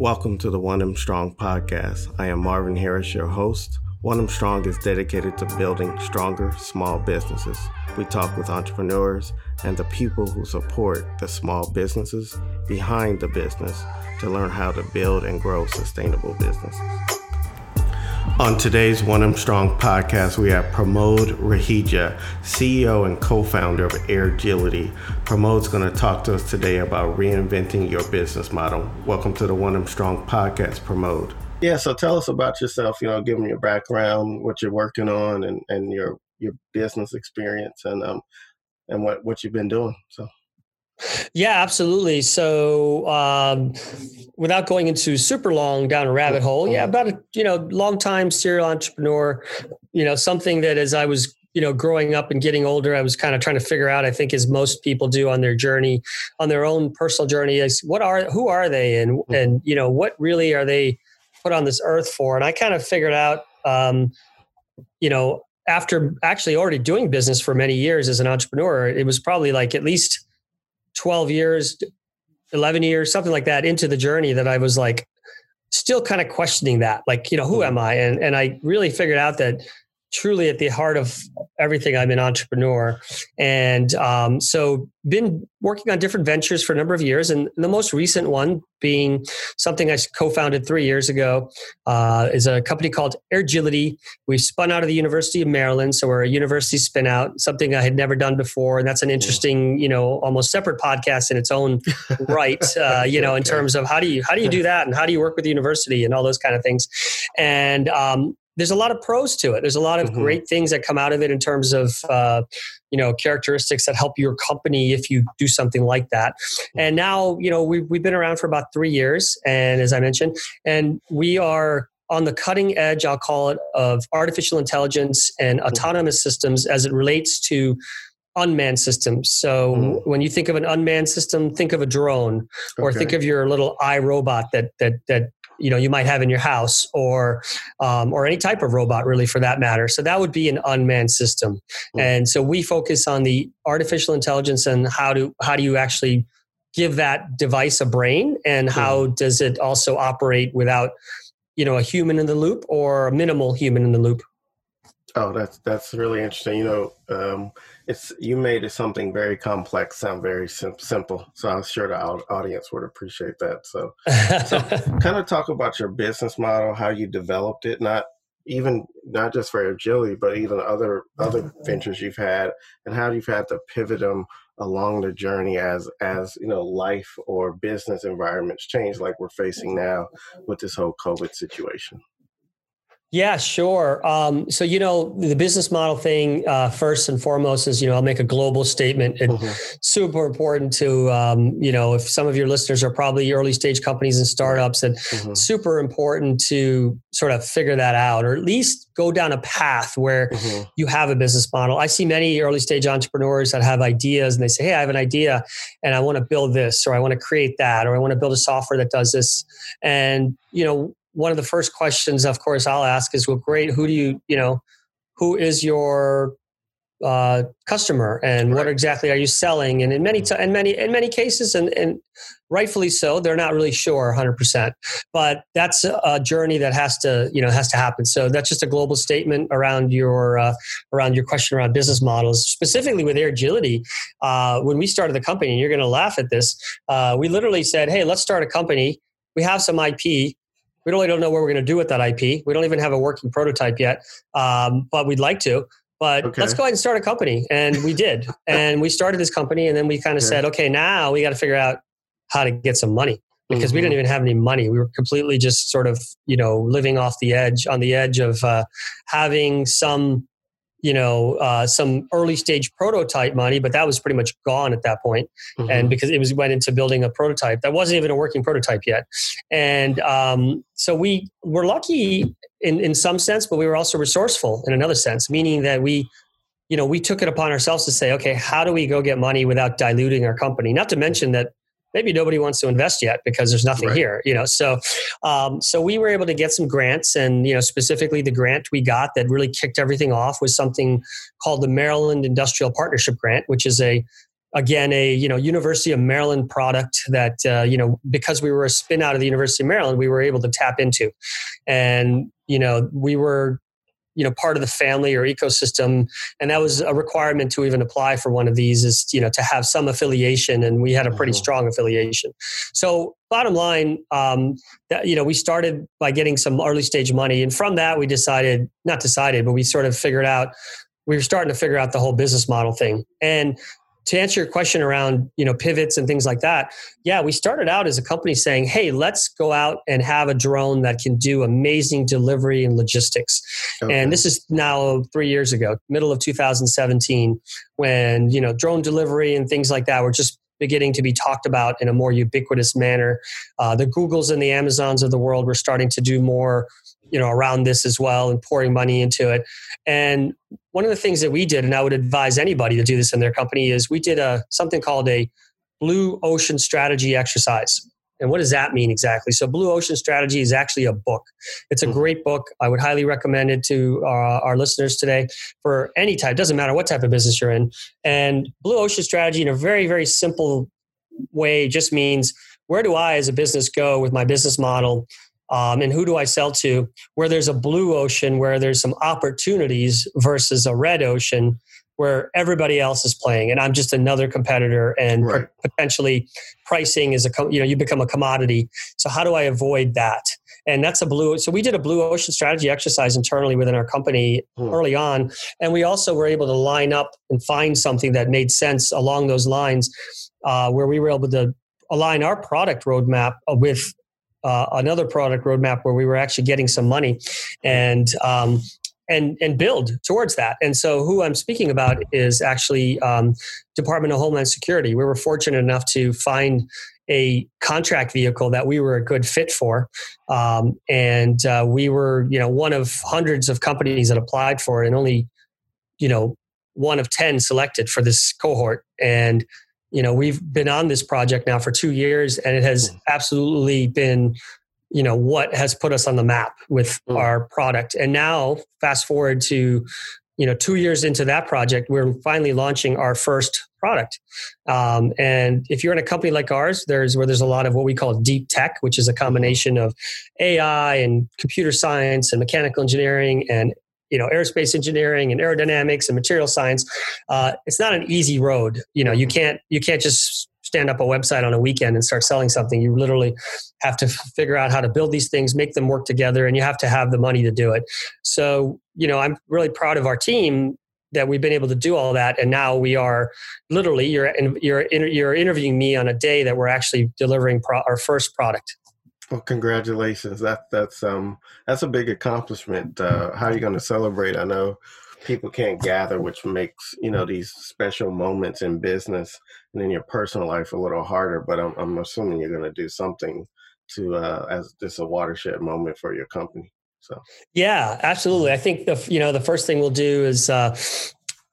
Welcome to the One M Strong podcast. I am Marvin Harris, your host. One M Strong is dedicated to building stronger small businesses. We talk with entrepreneurs and the people who support the small businesses behind the business to learn how to build and grow sustainable businesses. On today's One M Strong podcast, we have Pramod Raheja, CEO and co-founder of Airgility. Pramod's going to talk to us today about reinventing your business model. Welcome to the One M Strong podcast, Pramod. Yeah, so tell us about yourself. You know, give them your background, what you're working on, and, and your your business experience, and um and what what you've been doing. So. Yeah, absolutely. So, um, without going into super long down a rabbit hole, yeah, about a you know long time serial entrepreneur. You know, something that as I was you know growing up and getting older, I was kind of trying to figure out. I think as most people do on their journey, on their own personal journey, is what are who are they and mm-hmm. and you know what really are they put on this earth for? And I kind of figured out, um, you know, after actually already doing business for many years as an entrepreneur, it was probably like at least 12 years, 11 years, something like that into the journey that I was like still kind of questioning that. Like, you know, who mm-hmm. am I? And and I really figured out that truly at the heart of everything. I'm an entrepreneur. And um, so been working on different ventures for a number of years. And the most recent one being something i co-founded three years ago uh, is a company called airgility. We spun out of the university of maryland so we're a university spin out something i had never done before. And that's an interesting you know almost separate podcast in its own right uh, you know in terms of how do you how do you do that? And how do you work with the university and all those kind of things? And um, there's a lot of pros to it. There's a lot of mm-hmm. great things that come out of it in terms of uh, you know characteristics that help your company if you do something like that. And now you know we've we've been around for about three years, and as I mentioned, and we are on the cutting edge, I'll call it, of artificial intelligence and mm-hmm. autonomous systems as it relates to unmanned systems. So mm-hmm. when you think of an unmanned system, think of a drone, or think of your little iRobot that that that you know you might have in your house or um, or any type of robot really for that matter so that would be an unmanned system mm-hmm. and so we focus on the artificial intelligence and how do how do you actually give that device a brain and mm-hmm. how does it also operate without you know a human in the loop or a minimal human in the loop oh that's that's really interesting you know um, it's you made it something very complex sound very sim- simple. So I'm sure the audience would appreciate that. So, so kind of talk about your business model, how you developed it, not even not just for Airgility, but even other other ventures you've had, and how you've had to pivot them along the journey as as you know life or business environments change, like we're facing now with this whole COVID situation. Yeah, sure. Um, so, you know, the business model thing, uh, first and foremost, is, you know, I'll make a global statement. And mm-hmm. super important to, um, you know, if some of your listeners are probably early stage companies and startups, and mm-hmm. super important to sort of figure that out or at least go down a path where mm-hmm. you have a business model. I see many early stage entrepreneurs that have ideas and they say, Hey, I have an idea and I want to build this, or I want to create that, or I want to build a software that does this. And, you know, one of the first questions, of course, I'll ask is, well, great, who do you, you know, who is your uh, customer and right. what exactly are you selling? And in many, t- in many, in many cases, and, and rightfully so, they're not really sure 100%. But that's a journey that has to, you know, has to happen. So that's just a global statement around your uh, around your question around business models, specifically with Airgility. Uh, when we started the company, and you're going to laugh at this, uh, we literally said, "Hey, let's start a company." We have some IP we really don't know what we're going to do with that IP. We don't even have a working prototype yet, um, but we'd like to. But okay. let's go ahead and start a company. And we did. and we started this company. And then we kind of said, okay, now we got to figure out how to get some money because mm-hmm. we didn't even have any money. We were completely just sort of, you know, living off the edge, on the edge of uh, having some you know uh, some early stage prototype money but that was pretty much gone at that point. Mm-hmm. and because it was went into building a prototype that wasn't even a working prototype yet and um, so we were lucky in, in some sense but we were also resourceful in another sense meaning that we you know we took it upon ourselves to say okay how do we go get money without diluting our company not to mention that maybe nobody wants to invest yet because there's nothing right. here you know so um, so we were able to get some grants and you know specifically the grant we got that really kicked everything off was something called the maryland industrial partnership grant which is a again a you know University of Maryland product that uh, you know because we were a spin out of the University of Maryland, we were able to tap into, and you know we were you know part of the family or ecosystem. And that was a requirement to even apply for one of these is you know to have some affiliation. And we had a pretty mm-hmm. strong affiliation. So bottom line um, that you know we started by getting some early stage money. And from that we decided not decided but we sort of figured out we were starting to figure out the whole business model thing. And to answer your question around you know pivots and things like that yeah we started out as a company saying hey let's go out and have a drone that can do amazing delivery and logistics okay. and this is now three years ago middle of 2017 when you know drone delivery and things like that were just beginning to be talked about in a more ubiquitous manner uh, the googles and the amazons of the world were starting to do more you know around this as well and pouring money into it. And one of the things that we did and i would advise anybody to do this in their company is we did a something called a blue ocean strategy exercise. And what does that mean exactly? So blue ocean strategy is actually a book. It's a mm-hmm. great book. I would highly recommend it to uh, our listeners today for any type doesn't matter what type of business you're in. And blue ocean strategy in a very very simple way just means where do i as a business go with my business model um, and who do I sell to? Where there's a blue ocean, where there's some opportunities versus a red ocean where everybody else is playing and I'm just another competitor and right. potentially pricing is a you know you become a commodity. So how do I avoid that? And that's a blue so we did a blue ocean strategy exercise internally within our company hmm. early on and we also were able to line up and find something that made sense along those lines uh, where we were able to align our product roadmap with uh, another product roadmap where we were actually getting some money and um, and and build towards that. And so, who I'm speaking about is actually um, Department of Homeland Security. We were fortunate enough to find a contract vehicle that we were a good fit for, um, and uh, we were you know one of hundreds of companies that applied for it, and only you know one of ten selected for this cohort. And you know we've been on this project now for two years and it has mm. absolutely been you know what has put us on the map with mm. our product and now fast forward to you know two years into that project we're finally launching our first product um, and if you're in a company like ours there's where there's a lot of what we call deep tech which is a combination of ai and computer science and mechanical engineering and you know aerospace engineering and aerodynamics and material science uh, it's not an easy road. You know you can't you can't just stand up a website on a weekend and start selling something. You literally have to figure out how to build these things make them work together and you have to have the money to do it. So you know i'm really proud of our team that we've been able to do all that and now we are literally you're you're you're interviewing me on a day that we're actually delivering pro- our first product well, congratulations. That that's um that's a big accomplishment. Uh, how are you going to celebrate? I know people can't gather, which makes you know these special moments in business and in your personal life a little harder. But I'm, I'm assuming you're going to do something to uh, as this a watershed moment for your company. So yeah, absolutely. I think the you know the first thing we'll do is uh,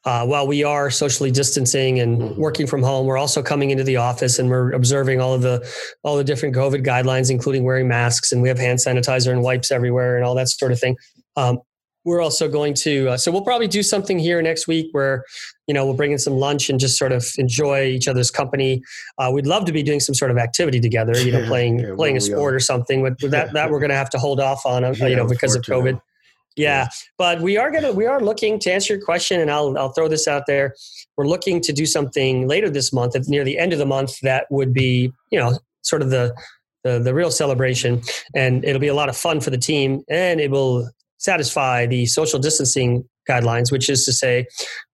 uh, while we are socially distancing and mm-hmm. working from home, we're also coming into the office and we're observing all of the all the different COVID guidelines, including wearing masks, and we have hand sanitizer and wipes everywhere and all that sort of thing. Um, we're also going to uh, so we'll probably do something here next week where you know we'll bring in some lunch and just sort of enjoy each other's company uh, we'd love to be doing some sort of activity together you know playing yeah, playing a sport or something but that that we're going to have to hold off on uh, you know because of covid yeah, but we are gonna we are looking to answer your question, and I'll I'll throw this out there. We're looking to do something later this month, near the end of the month, that would be you know sort of the the, the real celebration, and it'll be a lot of fun for the team, and it will satisfy the social distancing guidelines, which is to say,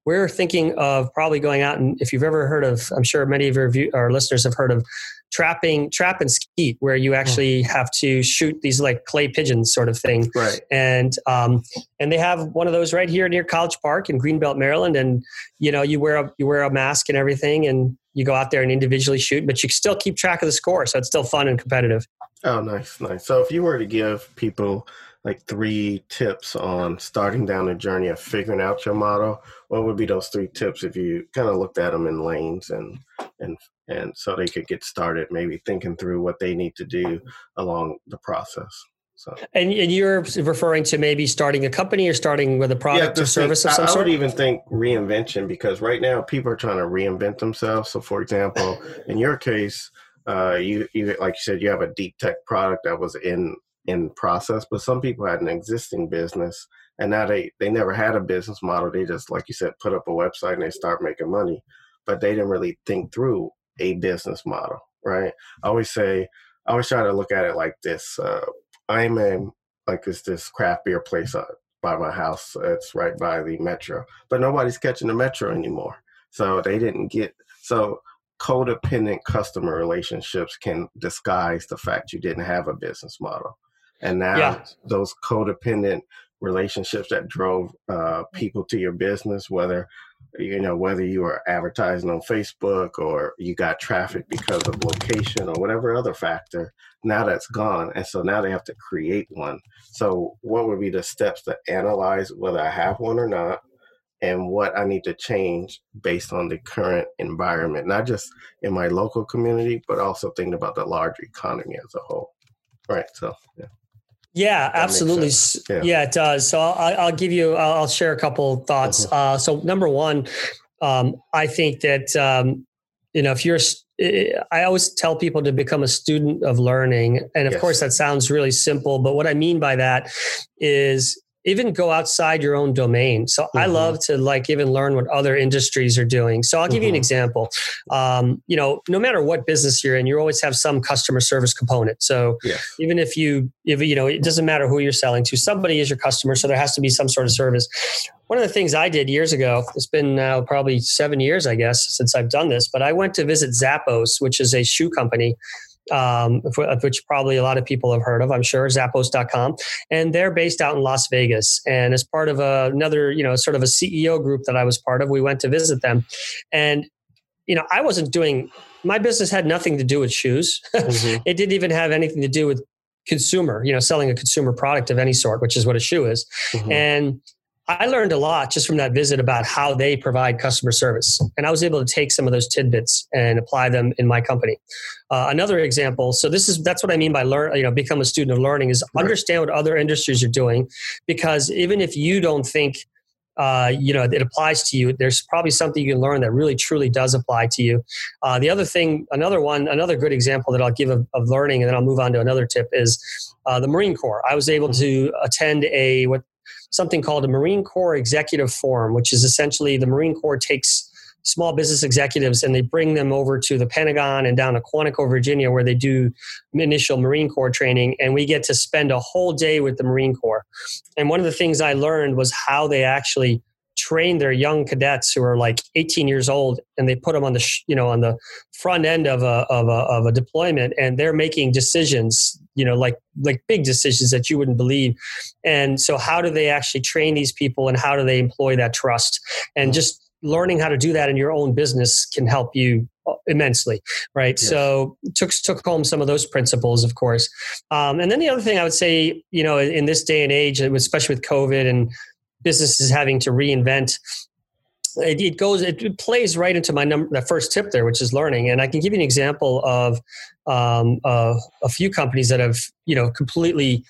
we're thinking of probably going out and if you've ever heard of, I'm sure many of your, view, our listeners have heard of trapping trap and skeet where you actually have to shoot these like clay pigeons sort of thing. Right. And um and they have one of those right here near college park in greenbelt maryland. And you know you wear a you wear a mask and everything and you go out there and individually shoot but you still keep track of the score. So it's still fun and competitive. Oh nice nice. So if you were to give people like three tips on starting down the journey of figuring out your model what would be those three tips if you kind of looked at them in lanes and and and so they could get started maybe thinking through what they need to do along the process So, and, and you're referring to maybe starting a company or starting with a product yeah, or service thing, of some I, sort. I would even think reinvention because right now people are trying to reinvent themselves. So, for example, in your case, uh, you, you like you said, you have a deep tech product that was in in process, but some people had an existing business and now they they never had a business model. They just like you said, put up a website and they start making money, but they didn't really think through a business model, right? I always say, I always try to look at it like this. Uh, I'm in like this this craft beer place uh, by my house. It's right by the metro, but nobody's catching the metro anymore. So they didn't get so codependent customer relationships can disguise the fact you didn't have a business model. And now yeah. those codependent relationships that drove uh, people to your business, whether you know whether you are advertising on Facebook or you got traffic because of location or whatever other factor. Now that's gone, and so now they have to create one. So, what would be the steps to analyze whether I have one or not? and what I need to change based on the current environment, not just in my local community, but also thinking about the larger economy as a whole. Right. So, yeah. Yeah, absolutely. Yeah. yeah. it does. So I'll, I'll give you, I'll share a couple thoughts. Mm-hmm. Uh, so number one, um, I think that, um, you know, if you're, I always tell people to become a student of learning. And of yes. course that sounds really simple, but what I mean by that is even go outside your own domain. So mm-hmm. I love to like even learn what other industries are doing. So I'll give mm-hmm. you an mm-hmm. example. Um, you know, no matter what business you're in, you always have some customer service component. So yeah. even if you, if you know, it doesn't matter who you're selling to, somebody is your customer. So there has to be some sort of service. One of the things I did years ago, it's been now probably seven years, I guess, since I've done this, but I went to visit Zappos, which is a shoe company um, which probably a lot of people have heard of, I'm sure, Zappos.com. And they're based out in Las Vegas. And as part of a, another, you know, sort of a CEO group that I was part of, we went to visit them. And, you know, I wasn't doing, my business had nothing to do with shoes. Mm-hmm. it didn't even have anything to do with consumer, you know, selling a consumer product of any sort, which is what a shoe is. Mm-hmm. And I learned a lot just from that visit about how they provide customer service. And I was able to take some of those tidbits and apply them in my company. Uh, another example, so this is that's what I mean by learn, you know, become a student of learning is understand what other industries are doing because even if you don't think uh, you know it applies to you there's probably something you can learn that really truly does apply to you uh, the other thing another one another good example that i'll give of, of learning and then i'll move on to another tip is uh, the marine corps i was able mm-hmm. to attend a what something called a Marine Corps Executive Forum, which is essentially the Marine Corps takes small business executives and they bring them over to the Pentagon and down to Quantico, Virginia, where they do initial Marine Corps training. And we get to spend a whole day with the Marine Corps. And one of the things I learned was how they actually train their young cadets who are like 18 years old and they put them on the sh- you know on the front end of a, of a of a deployment and they're making decisions you know like like big decisions that you wouldn't believe and so how do they actually train these people and how do they employ that trust and mm-hmm. just learning how to do that in your own business can help you uh, immensely right yes. so took took home some of those principles of course um, and then the other thing i would say you know in this day and age especially with covid and businesses having to reinvent it, it goes it plays right into my number the first tip there which is learning. And i can give you an example of um, uh, a few companies that have you know completely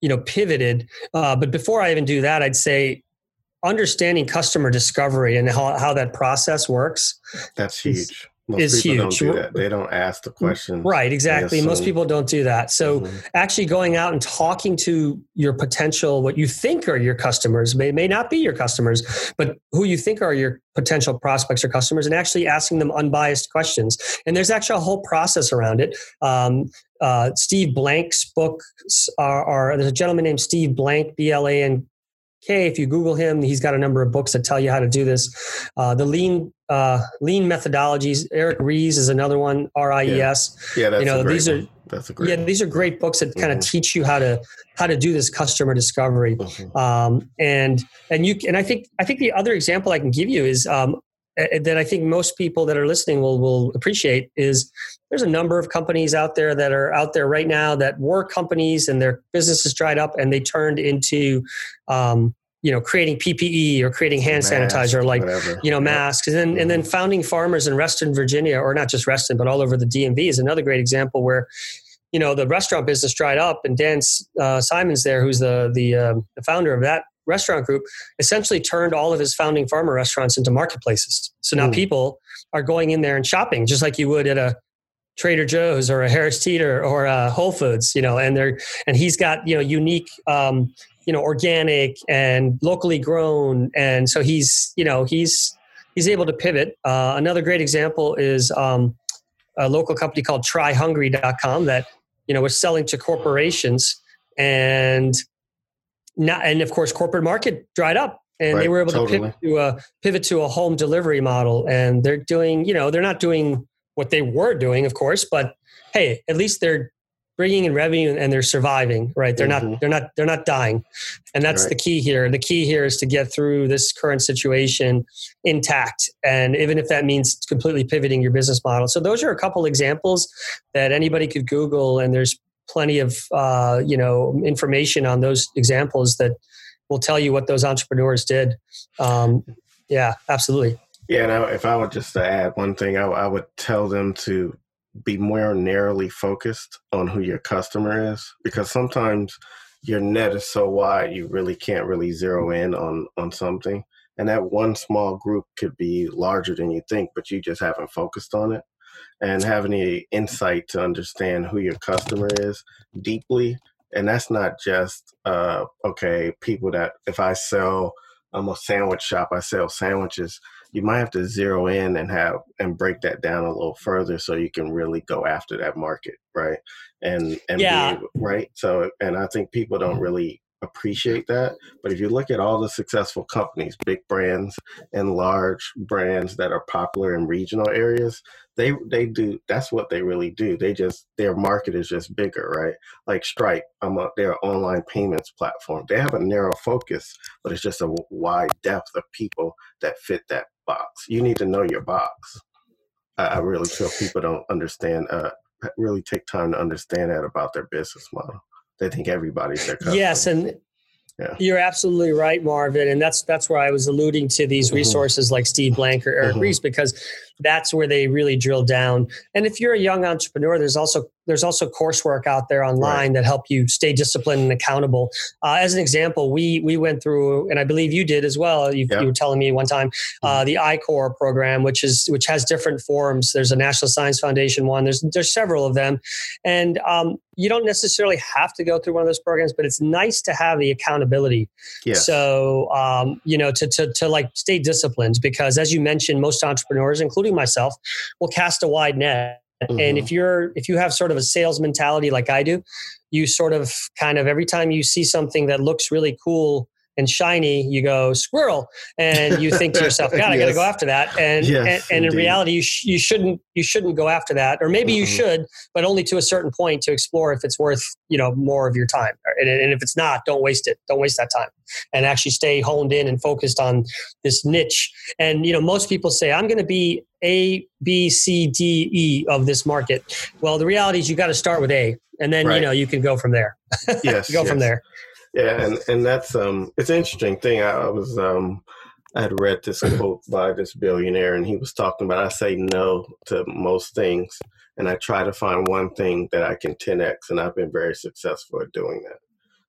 you know pivoted. Uh, but before i even do that i'd say understanding customer discovery and how, how that process works that's huge most is huge. Don't do that. They don't ask the question. Right, exactly. Most people don't do that. So mm-hmm. actually going out and talking to your potential, what you think are your customers, may, may not be your customers, but who you think are your potential prospects or customers, and actually asking them unbiased questions. And there's actually a whole process around it. Um, uh, Steve Blank's books are, are, there's a gentleman named Steve Blank, B L A N K. If you Google him, he's got a number of books that tell you how to do this. Uh, the lean uh, lean methodologies. Eric Ries is another one. R I E S. Yeah, that's you know these one. are that's a great. Yeah, one. these are great books that kind of mm-hmm. teach you how to how to do this customer discovery. Mm-hmm. Um, and and you and I think I think the other example I can give you is um, that I think most people that are listening will will appreciate is there's a number of companies out there that are out there right now that were companies and their businesses dried up and they turned into um, you know creating ppe or creating hand Mask, sanitizer like whatever. you know masks and then and then mm-hmm. founding farmers in reston virginia or not just reston but all over the dmv is another great example where you know the restaurant business dried up, and Dan uh, Simons there, who's the the, uh, the founder of that restaurant group, essentially turned all of his founding farmer restaurants into marketplaces. So now mm. people are going in there and shopping just like you would at a Trader Joe's or a Harris Teeter or a Whole Foods, you know, and they're and he's got you know unique, um, you know, organic and locally grown, and so he's you know he's he's able to pivot. Uh, another great example is um, a local company called TryHungry.com that you know was selling to corporations and not, and of course corporate market dried up and right, they were able totally. to pivot to a pivot to a home delivery model and they're doing you know they're not doing what they were doing of course but hey at least they're bringing in revenue and they're surviving right? They're mm-hmm. not they're not they're not dying. And that's right. the key here. The key here is to get through this current situation intact. And even if that means completely pivoting your business model. So those are a couple examples that anybody could google and there's plenty of uh, you know information on those examples that will tell you what those entrepreneurs did. Um, yeah absolutely. Yeah now if i would just add one thing I, I would tell them to be more narrowly focused on who your customer is? Because sometimes your net is so wide you really can't really zero in on on something. And that one small group could be larger than you think but you just haven't focused on it. And having the insight to understand who your customer is deeply and that's not just uh, okay people that if i sell i'm a sandwich shop i sell sandwiches you might have to zero in and have and break that down a little further so you can really go after that market right and and yeah. Right? So and i think people don't really appreciate that but if you look at all the successful companies big brands and large brands that are popular in regional areas they they do that's what they really do. They just their market is just bigger right? Like stripe i'm a their online payments platform. They have a narrow focus but it's just a wide depth of people that fit that box. You need to know your box. I, I really feel people don't understand, uh, really take time to understand that about their business model. They think everybody's their customer. Yes, and yeah. You're absolutely right, Marvin, and that's that's where I was alluding to these mm-hmm. resources mm-hmm. like Steve Blank or Eric mm-hmm. Ries because that's where they really drill down. And if you're a young entrepreneur, there's also there's also coursework out there online right. that help you stay disciplined and accountable. Uh, as an example, we we went through, and I believe you did as well. You, you were telling me one time uh, mm-hmm. the I-Corps program, which is which has different forms. There's a National Science Foundation one. There's there's several of them, and um, you don't necessarily have to go through one of those programs, but it's nice to have the accountability. Yes. So um, you know to to to like stay disciplined because as you mentioned, most entrepreneurs, including including myself, will cast a wide net. Mm-hmm. And if you're if you have sort of a sales mentality like I do, you sort of kind of every time you see something that looks really cool and shiny, you go squirrel, and you think to yourself, "God, yes. I got to go after that." And yes, and, and in reality, you, sh- you shouldn't you shouldn't go after that, or maybe mm-hmm. you should, but only to a certain point to explore if it's worth you know more of your time. And, and if it's not, don't waste it. Don't waste that time, and actually stay honed in and focused on this niche. And you know, most people say, "I'm going to be A, B, C, D, E of this market." Well, the reality is, you got to start with A, and then right. you know you can go from there. Yes, go yes. from there. Yeah, and and that's um, it's an interesting thing. I, I was um, I had read this quote by this billionaire, and he was talking about I say no to most things, and I try to find one thing that I can 10x, and I've been very successful at doing that.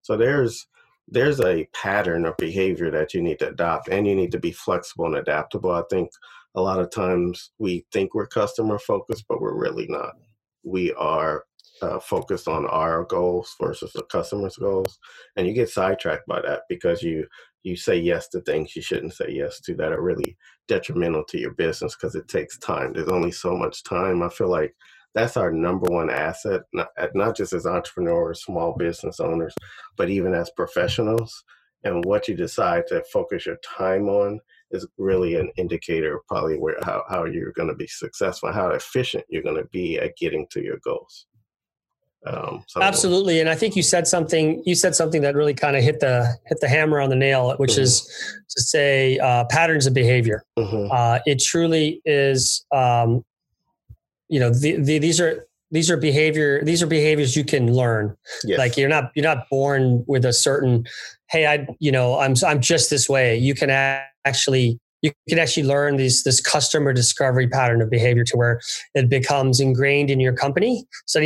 So there's there's a pattern of behavior that you need to adopt, and you need to be flexible and adaptable. I think a lot of times we think we're customer focused, but we're really not. We are uh, focused on our goals versus the customer's goals, and you get sidetracked by that because you you say yes to things you shouldn't say yes to that are really detrimental to your business because it takes time. There's only so much time. I feel like that's our number one asset, not, not just as entrepreneurs, small business owners, but even as professionals. And what you decide to focus your time on is really an indicator probably where how, how you're going to be successful, how efficient you're going to be at getting to your goals. Um, so. Absolutely, and I think you said something. You said something that really kind of hit the hit the hammer on the nail, which mm-hmm. is to say uh, patterns of behavior. Mm-hmm. Uh, it truly is. Um, you know, the, the, these are these are behavior. These are behaviors you can learn. Yes. Like you're not you're not born with a certain. Hey, I you know I'm I'm just this way. You can actually you can actually learn these this customer discovery pattern of behavior to where it becomes ingrained in your company. So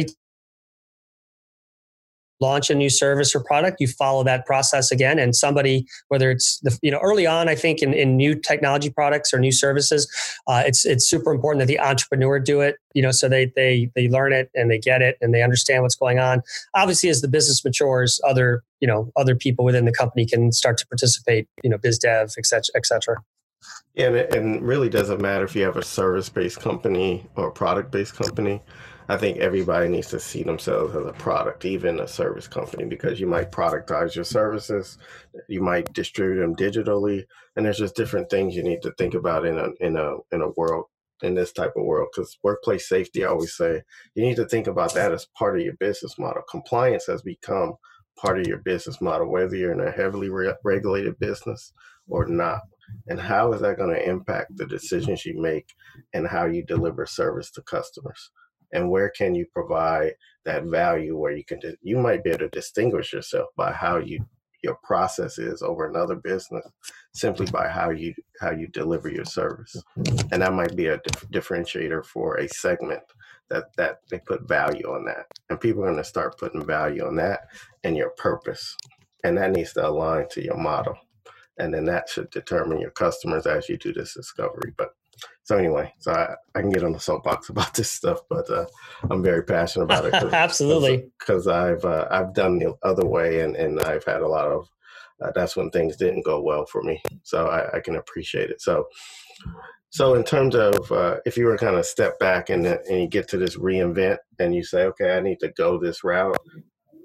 launch a new service or product, you follow that process again. And somebody, whether it's the, you know, early on, I think in, in new technology products or new services, uh, it's it's super important that the entrepreneur do it. You know, so they they they learn it and they get it and they understand what's going on. Obviously, as the business matures, other you know other people within the company can start to participate. You know, biz dev, et cetera, et cetera. And it, and really doesn't matter if you have a service based company or a product based company. I think everybody needs to see themselves as a product, even a service company, because you might productize your services, you might distribute them digitally, and there's just different things you need to think about in a in a in a world in this type of world. Because workplace safety, I always say, you need to think about that as part of your business model. Compliance has become part of your business model, whether you're in a heavily re- regulated business or not. And how is that going to impact the decisions you make and how you deliver service to customers? And where can you provide that value where you can you might be able to distinguish yourself by how you your process is over another business simply by how you how you deliver your service. Mm-hmm. And that might be a dif- differentiator for a segment that that they put value on that. And people are going to start putting value on that and your purpose. And that needs to align to your model. And then that should determine your customers as you do this discovery. But so anyway, so I, I can get on the soapbox about this stuff, but uh, I'm very passionate about it. Cause, Absolutely, because I've uh, I've done the other way, and and I've had a lot of. Uh, that's when things didn't go well for me, so I, I can appreciate it. So, so in terms of uh, if you were kind of step back and and you get to this reinvent, and you say, okay, I need to go this route.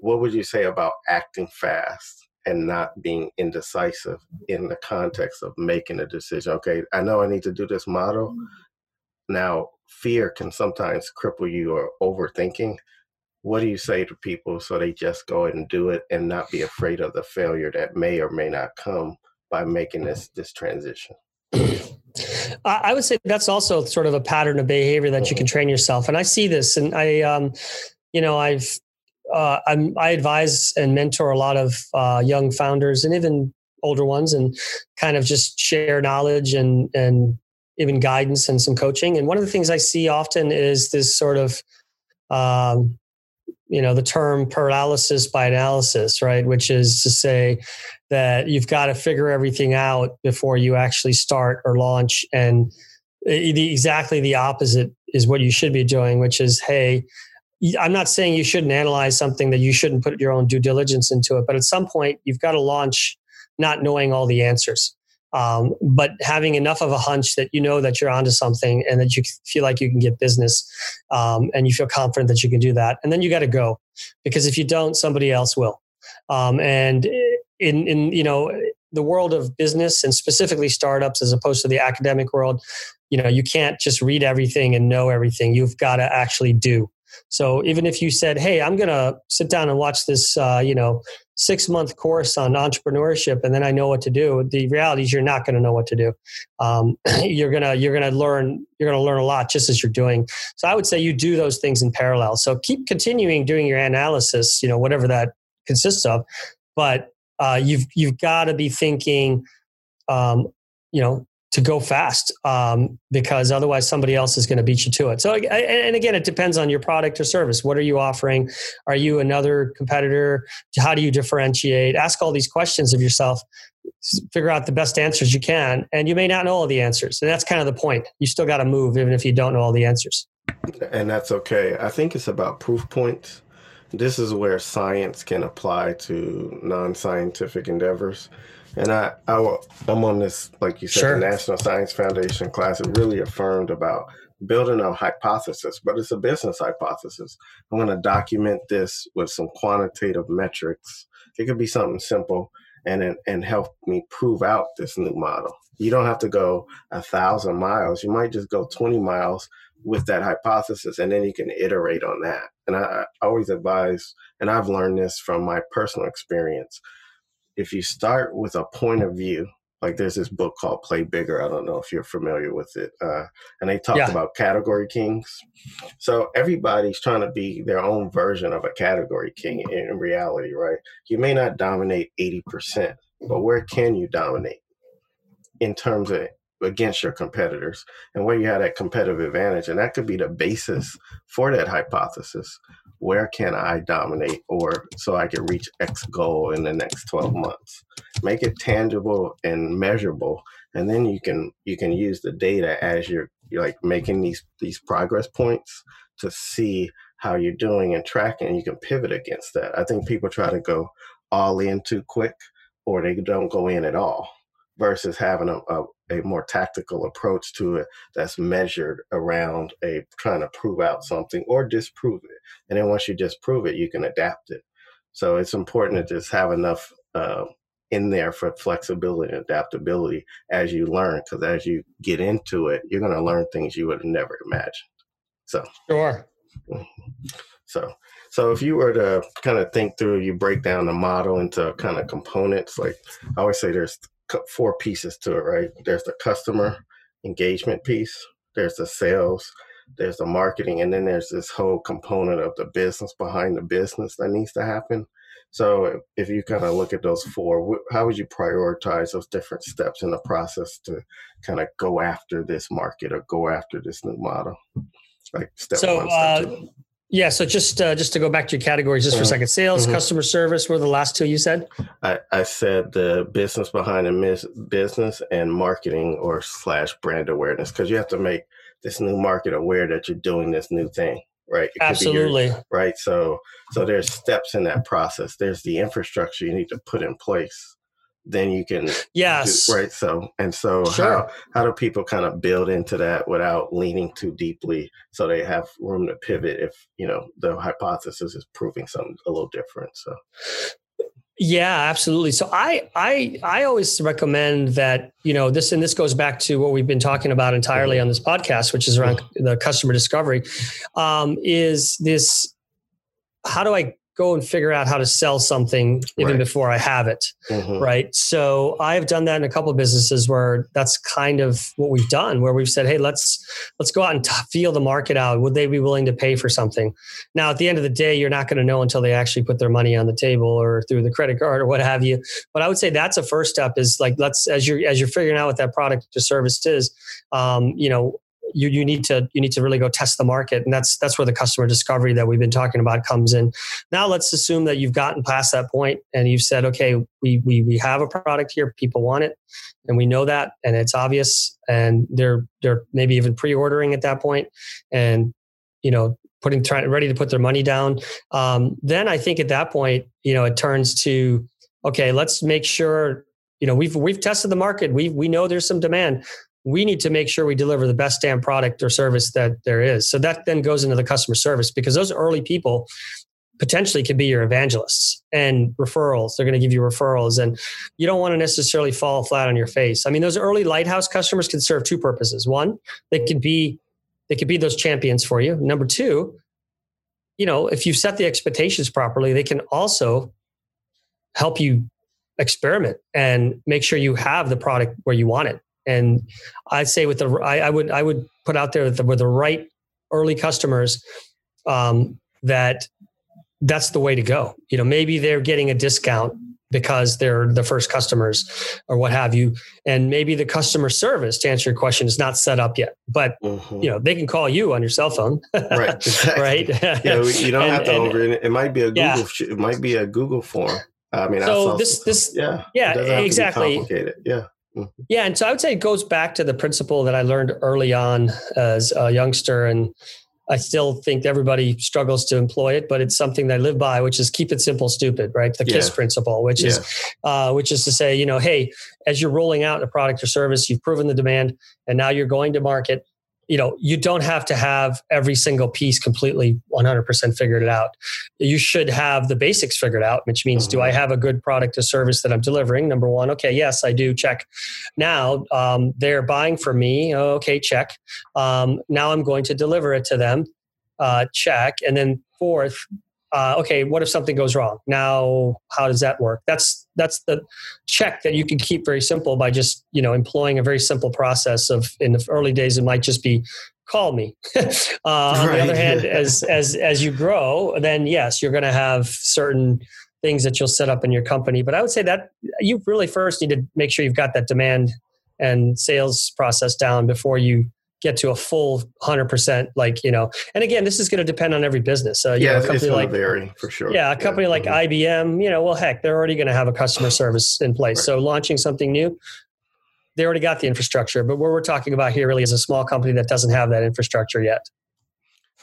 What would you say about acting fast? And not being indecisive in the context of making a decision. Okay, I know I need to do this model. Mm-hmm. Now, fear can sometimes cripple you or overthinking. What do you say to people so they just go ahead and do it and not be afraid of the failure that may or may not come by making this this transition? I would say that's also sort of a pattern of behavior that you can mm-hmm. train yourself. And I see this, and I, um, you know, I've uh, i advise and mentor a lot of uh, young founders and even older ones, and kind of just share knowledge and and even guidance and some coaching. And one of the things I see often is this sort of, um, you know, the term paralysis by analysis, right? Which is to say that you've got to figure everything out before you actually start or launch. And the, exactly the opposite is what you should be doing, which is, hey, I'm not saying you shouldn't analyze something that you shouldn't put your own due diligence into it, but at some point you've got to launch not knowing all the answers, um, but having enough of a hunch that you know that you're onto something and that you feel like you can get business um, and you feel confident that you can do that. And then you got to go because if you don't, somebody else will. Um, and in, in, you know, the world of business and specifically startups as opposed to the academic world, you know, you can't just read everything and know everything. You've got to actually do. So even if you said, "Hey, I'm going to sit down and watch this," uh, you know, six month course on entrepreneurship, and then I know what to do, the reality is you're not going to know what to do. Um, you're gonna you're gonna learn you're gonna learn a lot just as you're doing. So I would say you do those things in parallel. So keep continuing doing your analysis, you know, whatever that consists of, but uh, you've you've got to be thinking. Um, you know to go fast um, because otherwise somebody else is going to beat you to it. So, and again, it depends on your product or service. What are you offering? Are you another competitor? How do you differentiate? Ask all these questions of yourself. Figure out the best answers you can, and you may not know all the answers, and that's kind of the point. You still got to move, even if you don't know all the answers. And that's okay. I think it's about proof points. This is where science can apply to non-scientific endeavors and I, I I'm on this, like you said, sure. the National Science Foundation class. It really affirmed about building a hypothesis, but it's a business hypothesis. I'm going to document this with some quantitative metrics. It could be something simple and and help me prove out this new model. You don't have to go a thousand miles. You might just go 20 miles with that hypothesis, and then you can iterate on that. And I, I always advise, and I've learned this from my personal experience if you start with a point of view, like there's this book called Play Bigger. I don't know if you're familiar with it. Uh, and they talked yeah. about category kings. So everybody's trying to be their own version of a category king in, in reality, right? You may not dominate 80%, but where can you dominate in terms of against your competitors and where you have that competitive advantage. And that could be the basis for that hypothesis. Where can I dominate or so I can reach X goal in the next 12 months? Make it tangible and measurable. And then you can you can use the data as you're, you're like making these these progress points to see how you're doing and tracking. You can pivot against that. I think people try to go all in too quick or they don't go in at all versus having a, a, a, more tactical approach to it that's measured around a trying to prove out something or disprove it. And then once you disprove it, you can adapt it. So it's important to just have enough uh, in there for flexibility and adaptability as you learn, because as you get into it, you're going to learn things you would have never imagined. So sure. So so if you were to kind of think through, you break down the model into kind of components. Like I always say, there's four pieces to it, right? There's the customer engagement piece, there's the sales, there's the marketing, and then there's this whole component of the business behind the business that needs to happen. So if you kind of look at those four, how would you prioritize those different steps in the process to kind of go after this market or go after this new model? Like step so, one, step uh, two. Yeah. So just uh, just to go back to your categories just for a mm-hmm. second, sales, mm-hmm. customer service were the last two you said. I, I said the business behind the business and marketing or slash brand awareness because you have to make this new market aware that you're doing this new thing, right? It Absolutely. Your, right. So so there's steps in that process. There's the infrastructure you need to put in place then you can yes do, right so and so sure. how how do people kind of build into that without leaning too deeply so they have room to pivot if you know the hypothesis is proving something a little different so yeah absolutely so i i i always recommend that you know this and this goes back to what we've been talking about entirely mm-hmm. on this podcast which is around mm-hmm. the customer discovery um, is this how do i go and figure out how to sell something even right. before I have it. Mm-hmm. Right. So I've done that in a couple of businesses where that's kind of what we've done, where we've said, Hey, let's, let's go out and t- feel the market out. Would they be willing to pay for something? Now, at the end of the day, you're not going to know until they actually put their money on the table or through the credit card or what have you. But I would say that's a first step is like, let's, as you're, as you're figuring out what that product or service is, um, you know, you, you need to you need to really go test the market. And that's that's where the customer discovery that we've been talking about comes in. Now let's assume that you've gotten past that point and you've said okay we we, we have a product here. People want it. And we know that and it's obvious. And they're they're maybe even pre-ordering at that point and you know putting trying ready to put their money down. Um, then i think at that point you know it turns to okay let's make sure you know we've we've tested the market. We we know there's some demand we need to make sure we deliver the best damn product or service that there is. So that then goes into the customer service because those early people potentially could be your evangelists and referrals. They're going to give you referrals and you don't want to necessarily fall flat on your face. I mean, those early lighthouse customers can serve two purposes. One, they can be they could be those champions for you. Number two, you know, if you set the expectations properly, they can also help you experiment and make sure you have the product where you want it and I'd say with the I, I would I would put out there with the, with the right early customers um, that that's the way to go. You know, maybe they're getting a discount because they're the first customers or what have you. And maybe the customer service, to answer your question, is not set up yet. But mm-hmm. you know, they can call you on your cell phone. right. Exactly. right. yeah, you don't and, have to and, over it might be a Google yeah. it might be a Google form. I mean, so this, this, yeah, yeah, exactly. Yeah. Mm-hmm. Yeah, and so I would say it goes back to the principle that I learned early on as a youngster, and I still think everybody struggles to employ it, but it's something that I live by, which is keep it simple, stupid, right? The yeah. KISS principle, which yeah. is, uh, which is to say, you know, hey, as you're rolling out a product or service, you've proven the demand, and now you're going to market you know you don't have to have every single piece completely 100% figured it out you should have the basics figured out which means mm-hmm. do i mm-hmm. have a good product or service that i'm delivering number one okay yes i do check now um, they're buying from me okay check um, now i'm going to deliver it to them uh, check and then fourth uh, okay, what if something goes wrong? Now, how does that work? That's that's the check that you can keep very simple by just you know employing a very simple process of in the early days it might just be call me. uh, on the other hand, as as as you grow, then yes, you're going to have certain things that you'll set up in your company. But I would say that you really first need to make sure you've got that demand and sales process down before you get to a full 100% like you know and again this is going to depend on every business uh, yeah know, a company it's like vary for sure yeah a company yeah. like mm-hmm. ibm you know well heck they're already going to have a customer service in place right. so launching something new they already got the infrastructure but what we're talking about here really is a small company that doesn't have that infrastructure yet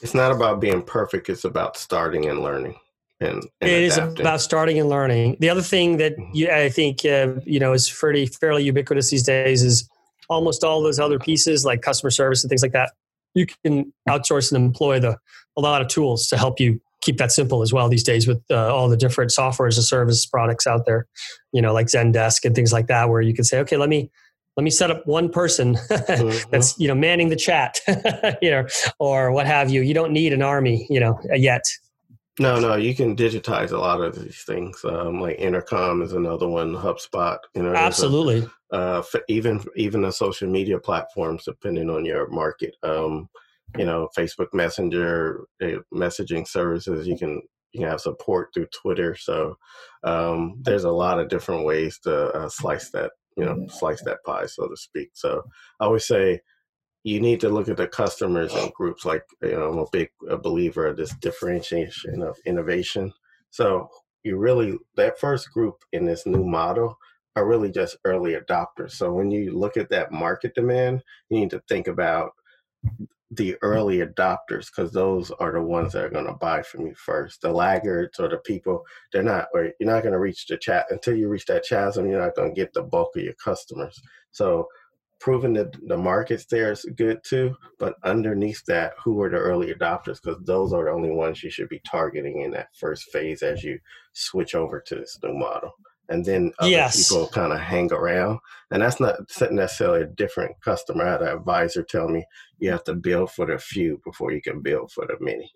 it's not about being perfect it's about starting and learning and, and it adapting. is about starting and learning the other thing that mm-hmm. you, i think uh, you know is fairly fairly ubiquitous these days is almost all those other pieces like customer service and things like that, you can outsource and employ the a lot of tools to help you keep that simple as well these days with uh, all the different software as a service products out there, you know, like Zendesk and things like that, where you can say, okay, let me let me set up one person mm-hmm. that's you know manning the chat, you know, or what have you. You don't need an army, you know, yet. No, no, you can digitize a lot of these things. Um, like Intercom is another one. HubSpot, you know, absolutely. A, uh, even even the social media platforms, depending on your market. Um, you know, Facebook Messenger, uh, messaging services. You can you can have support through Twitter. So um, there's a lot of different ways to uh, slice that you know slice that pie, so to speak. So I always say you need to look at the customers and groups like you know i'm a big a believer of this differentiation of innovation. So you really that first group in this new model are really just early adopters. So when you look at that market demand you need to think about the early adopters because those are the ones that are going to buy from you first. The laggards or the people they're not or you're not going to reach the chat until you reach that chasm you're not going to get the bulk of your customers. So proving that the markets there is good too, but underneath that, who are the early adopters? Because those are the only ones you should be targeting in that first phase as you switch over to this new model and then other yes. people kind of hang around. And that's not necessarily a different customer. I had an advisor tell me you have to build for the few before you can build for the many.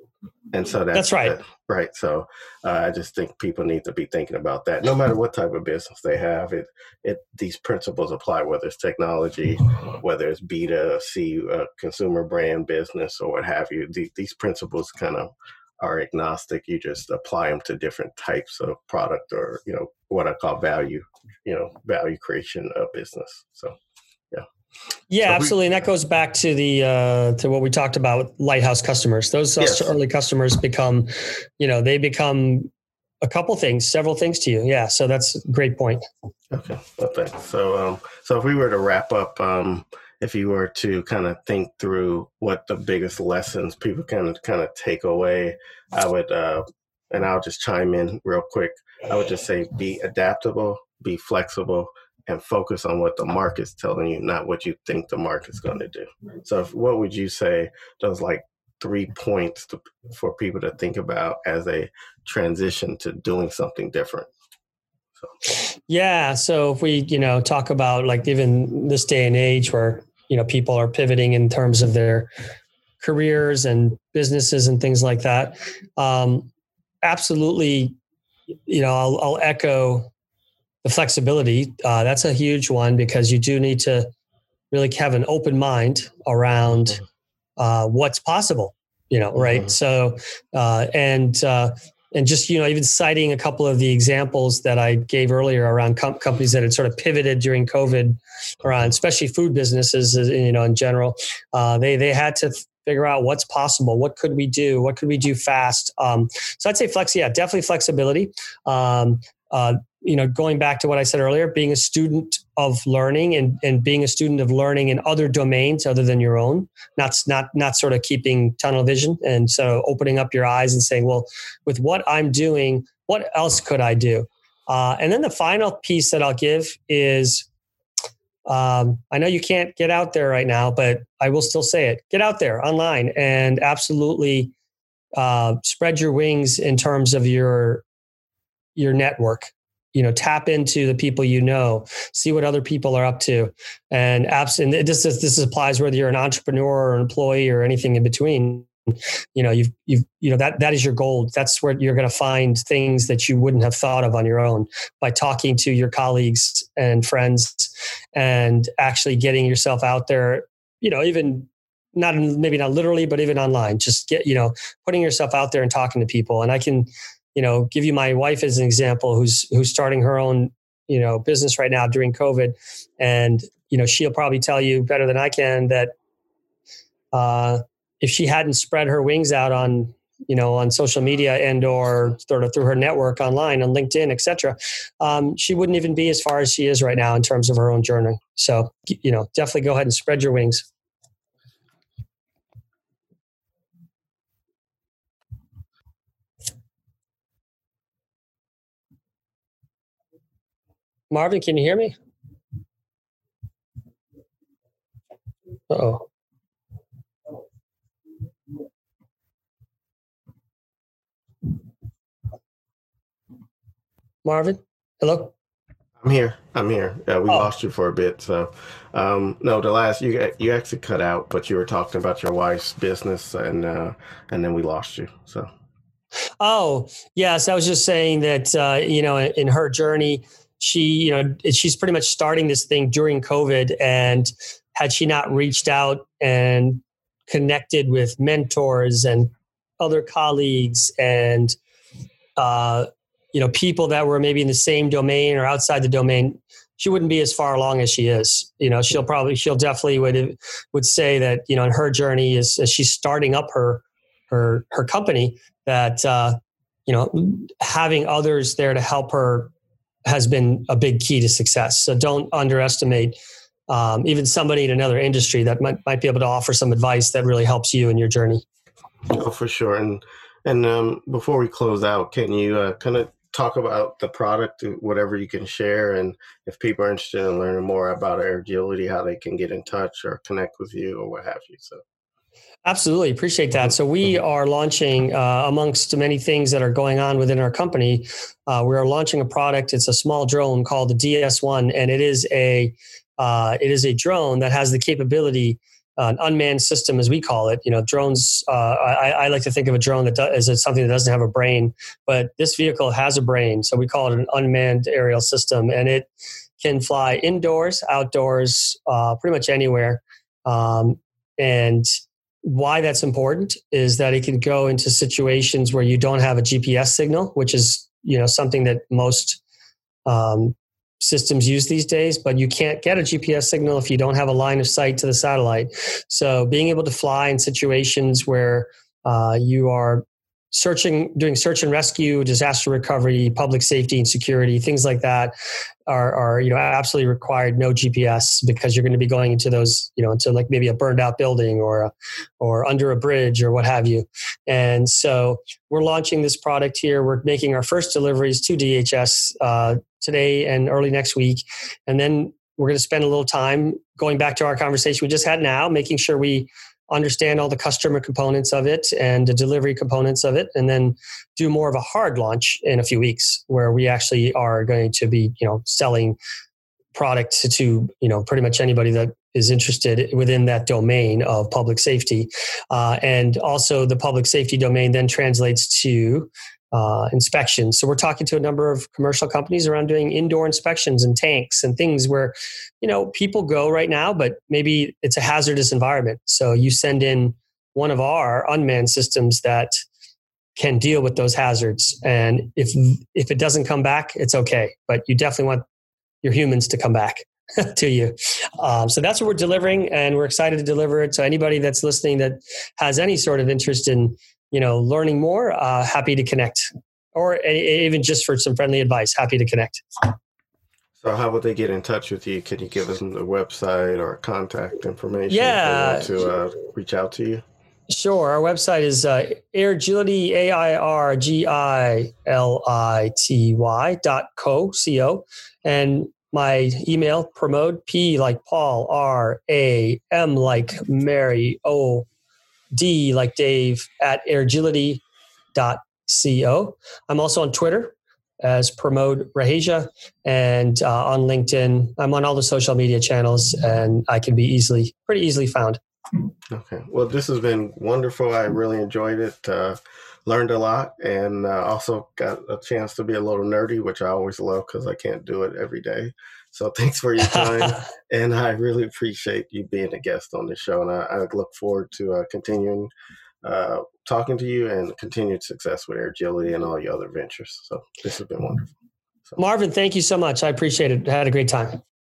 And so that's, that's right. That, right. So uh, I just think people need to be thinking about that. No matter what type of business they have, it it these principles apply. Whether it's technology, whether it's B to C, uh, consumer brand business, or what have you. The, these principles kind of are agnostic. You just apply them to different types of product or, you know, what I call value, you know, value creation of business. So, yeah. Yeah, so absolutely. We, and that goes back to the uh, to what we talked about lighthouse customers. Those yes. early customers become, you know, they become a couple things, several things to you. Yeah. So that's a great point. Okay. Well, thanks. So, um, so if we were to wrap up, um, if you were to kind of think through what the biggest lessons people can kind of take away, I would, uh, and I'll just chime in real quick. I would just say be adaptable, be flexible, and focus on what the market's telling you, not what you think the market's going to do. So, if, what would you say those like three points to, for people to think about as they transition to doing something different? Yeah. So if we, you know, talk about like even this day and age where you know people are pivoting in terms of their careers and businesses and things like that. Um, absolutely, you know, I'll, I'll, echo the flexibility. Uh, that's a huge one because you do need to really have an open mind around mm-hmm. uh, what's possible. You know, right? Mm-hmm. So, uh, and uh, and just you know even citing a couple of the examples that I gave earlier around com- companies that had sort of pivoted during COVID, around especially food businesses, uh, you know, in general, uh, they they had to figure out what's possible, what could we do, what could we do fast. Um, so I'd say flex, yeah, definitely flexibility. Um, uh, you know, going back to what I said earlier, being a student of learning and, and being a student of learning in other domains other than your own, not, not, not sort of keeping tunnel vision. And so opening up your eyes and saying, well, with what I'm doing, what else could I do? Uh, and then the final piece that I'll give is um, I know you can't get out there right now, but I will still say it get out there online and absolutely uh, spread your wings in terms of your your network you know tap into the people you know see what other people are up to. And apps and this is, this applies whether you're an entrepreneur or an employee or anything in between. You know you've you've you know that that is your gold that's where you're going to find things that you wouldn't have thought of on your own by talking to your colleagues and friends and actually getting yourself out there you know even not maybe not literally but even online. Just get you know putting yourself out there and talking to people. And i can you know give you my wife as an example who's who's starting her own you know business right now during COVID, and you know she'll probably tell you better than I can that uh, if she hadn't spread her wings out on you know on social media and or sort of through her network online on linkedin etc um, she wouldn't even be as far as she is right now in terms of her own journey. So you know definitely go ahead and spread your wings marvin can you hear me oh Marvin? Hello? I'm here. I'm here. Uh, we oh. lost you for a bit. So, um, no, the last you you actually cut out, but you were talking about your wife's business, and uh, and then we lost you. So. Oh yes, I was just saying that uh, you know in her journey, she you know she's pretty much starting this thing during COVID, and had she not reached out and connected with mentors and other colleagues and uh, you know people that were maybe in the same domain or outside the domain she wouldn't be as far along as she is. You know she'll probably she'll definitely would would say that you know in her journey is as she's starting up her her her company that uh you know having others there to help her has been a big key to success so don't underestimate um, even somebody in another industry that might, might be able to offer some advice that really helps you in your journey oh for sure and and um, before we close out can you uh, kind of talk about the product, whatever you can share, and if people are interested in learning more about Airgility, how they can get in touch or connect with you or what have you. So. Absolutely. Appreciate that. So, we mm-hmm. are launching, uh, amongst many things that are going on within our company, uh, we are launching a product. It's a small drone called the DS1, and it is a uh, it is a drone that has the capability an unmanned system, as we call it. You know, drones. Uh, I, I, like to think of a drone that does, as something that doesn't have a brain, but this vehicle has a brain, so we call it an unmanned aerial system, and it can fly indoors, outdoors, uh, pretty much anywhere. Um, and why that's important is that it can go into situations where you don't have a GPS signal, which is you know something that most um, systems use these days, but you can't get a GPS signal if you don't have a line of sight to the satellite. So being able to fly in situations where uh, you are searching, doing search and rescue, disaster recovery, public safety and security, things like that are, are you know absolutely required no GPS because you're going to be going into those you know into like maybe a burned out building or a, or under a bridge or what have you. And so we're launching this product here. We're making our first deliveries to DHS uh, today and early next week, and then we're going to spend a little time going back to our conversation we just had now, making sure we understand all the customer components of it and the delivery components of it, and then do more of a hard launch in a few weeks where we actually are going to be, you know, selling product to, you know pretty much anybody that is interested within that domain of public safety. Uh, and also the public safety domain then translates to uh, inspections. So we're talking to a number of commercial companies around doing indoor inspections and tanks and things where, you know, people go right now, but maybe it's a hazardous environment. So you send in one of our unmanned systems that can deal with those hazards. And if if it doesn't come back, it's okay. But you definitely want your humans to come back to you. Um, so that's what we're delivering, and we're excited to deliver it. So anybody that's listening that has any sort of interest in you know, learning more, uh, happy to connect. Or even just for some friendly advice, happy to connect. So, how would they get in touch with you? Can you give us the website or contact information? Yeah, to uh, reach out to you. Sure. Our website is uh, Airgility, A I R G I L I T Y dot co, C O. And my email, Pramod, P like Paul, R A M like Mary, O D like Dave at airgility.co. I'm also on Twitter as Pramod Raheja and uh, on LinkedIn. I'm on all the social media channels and I can be easily, pretty easily found. Okay. Well, this has been wonderful. I really enjoyed it. Uh, learned a lot and uh, also got a chance to be a little nerdy, which I always love because I can't do it every day. So thanks for your time, and I really appreciate you being a guest on the show. And I, I look forward to uh, continuing uh, talking to you and continued success with Airgility and all your other ventures. So this has been wonderful. Marvin, thank you so much. I appreciate it. I had a great time.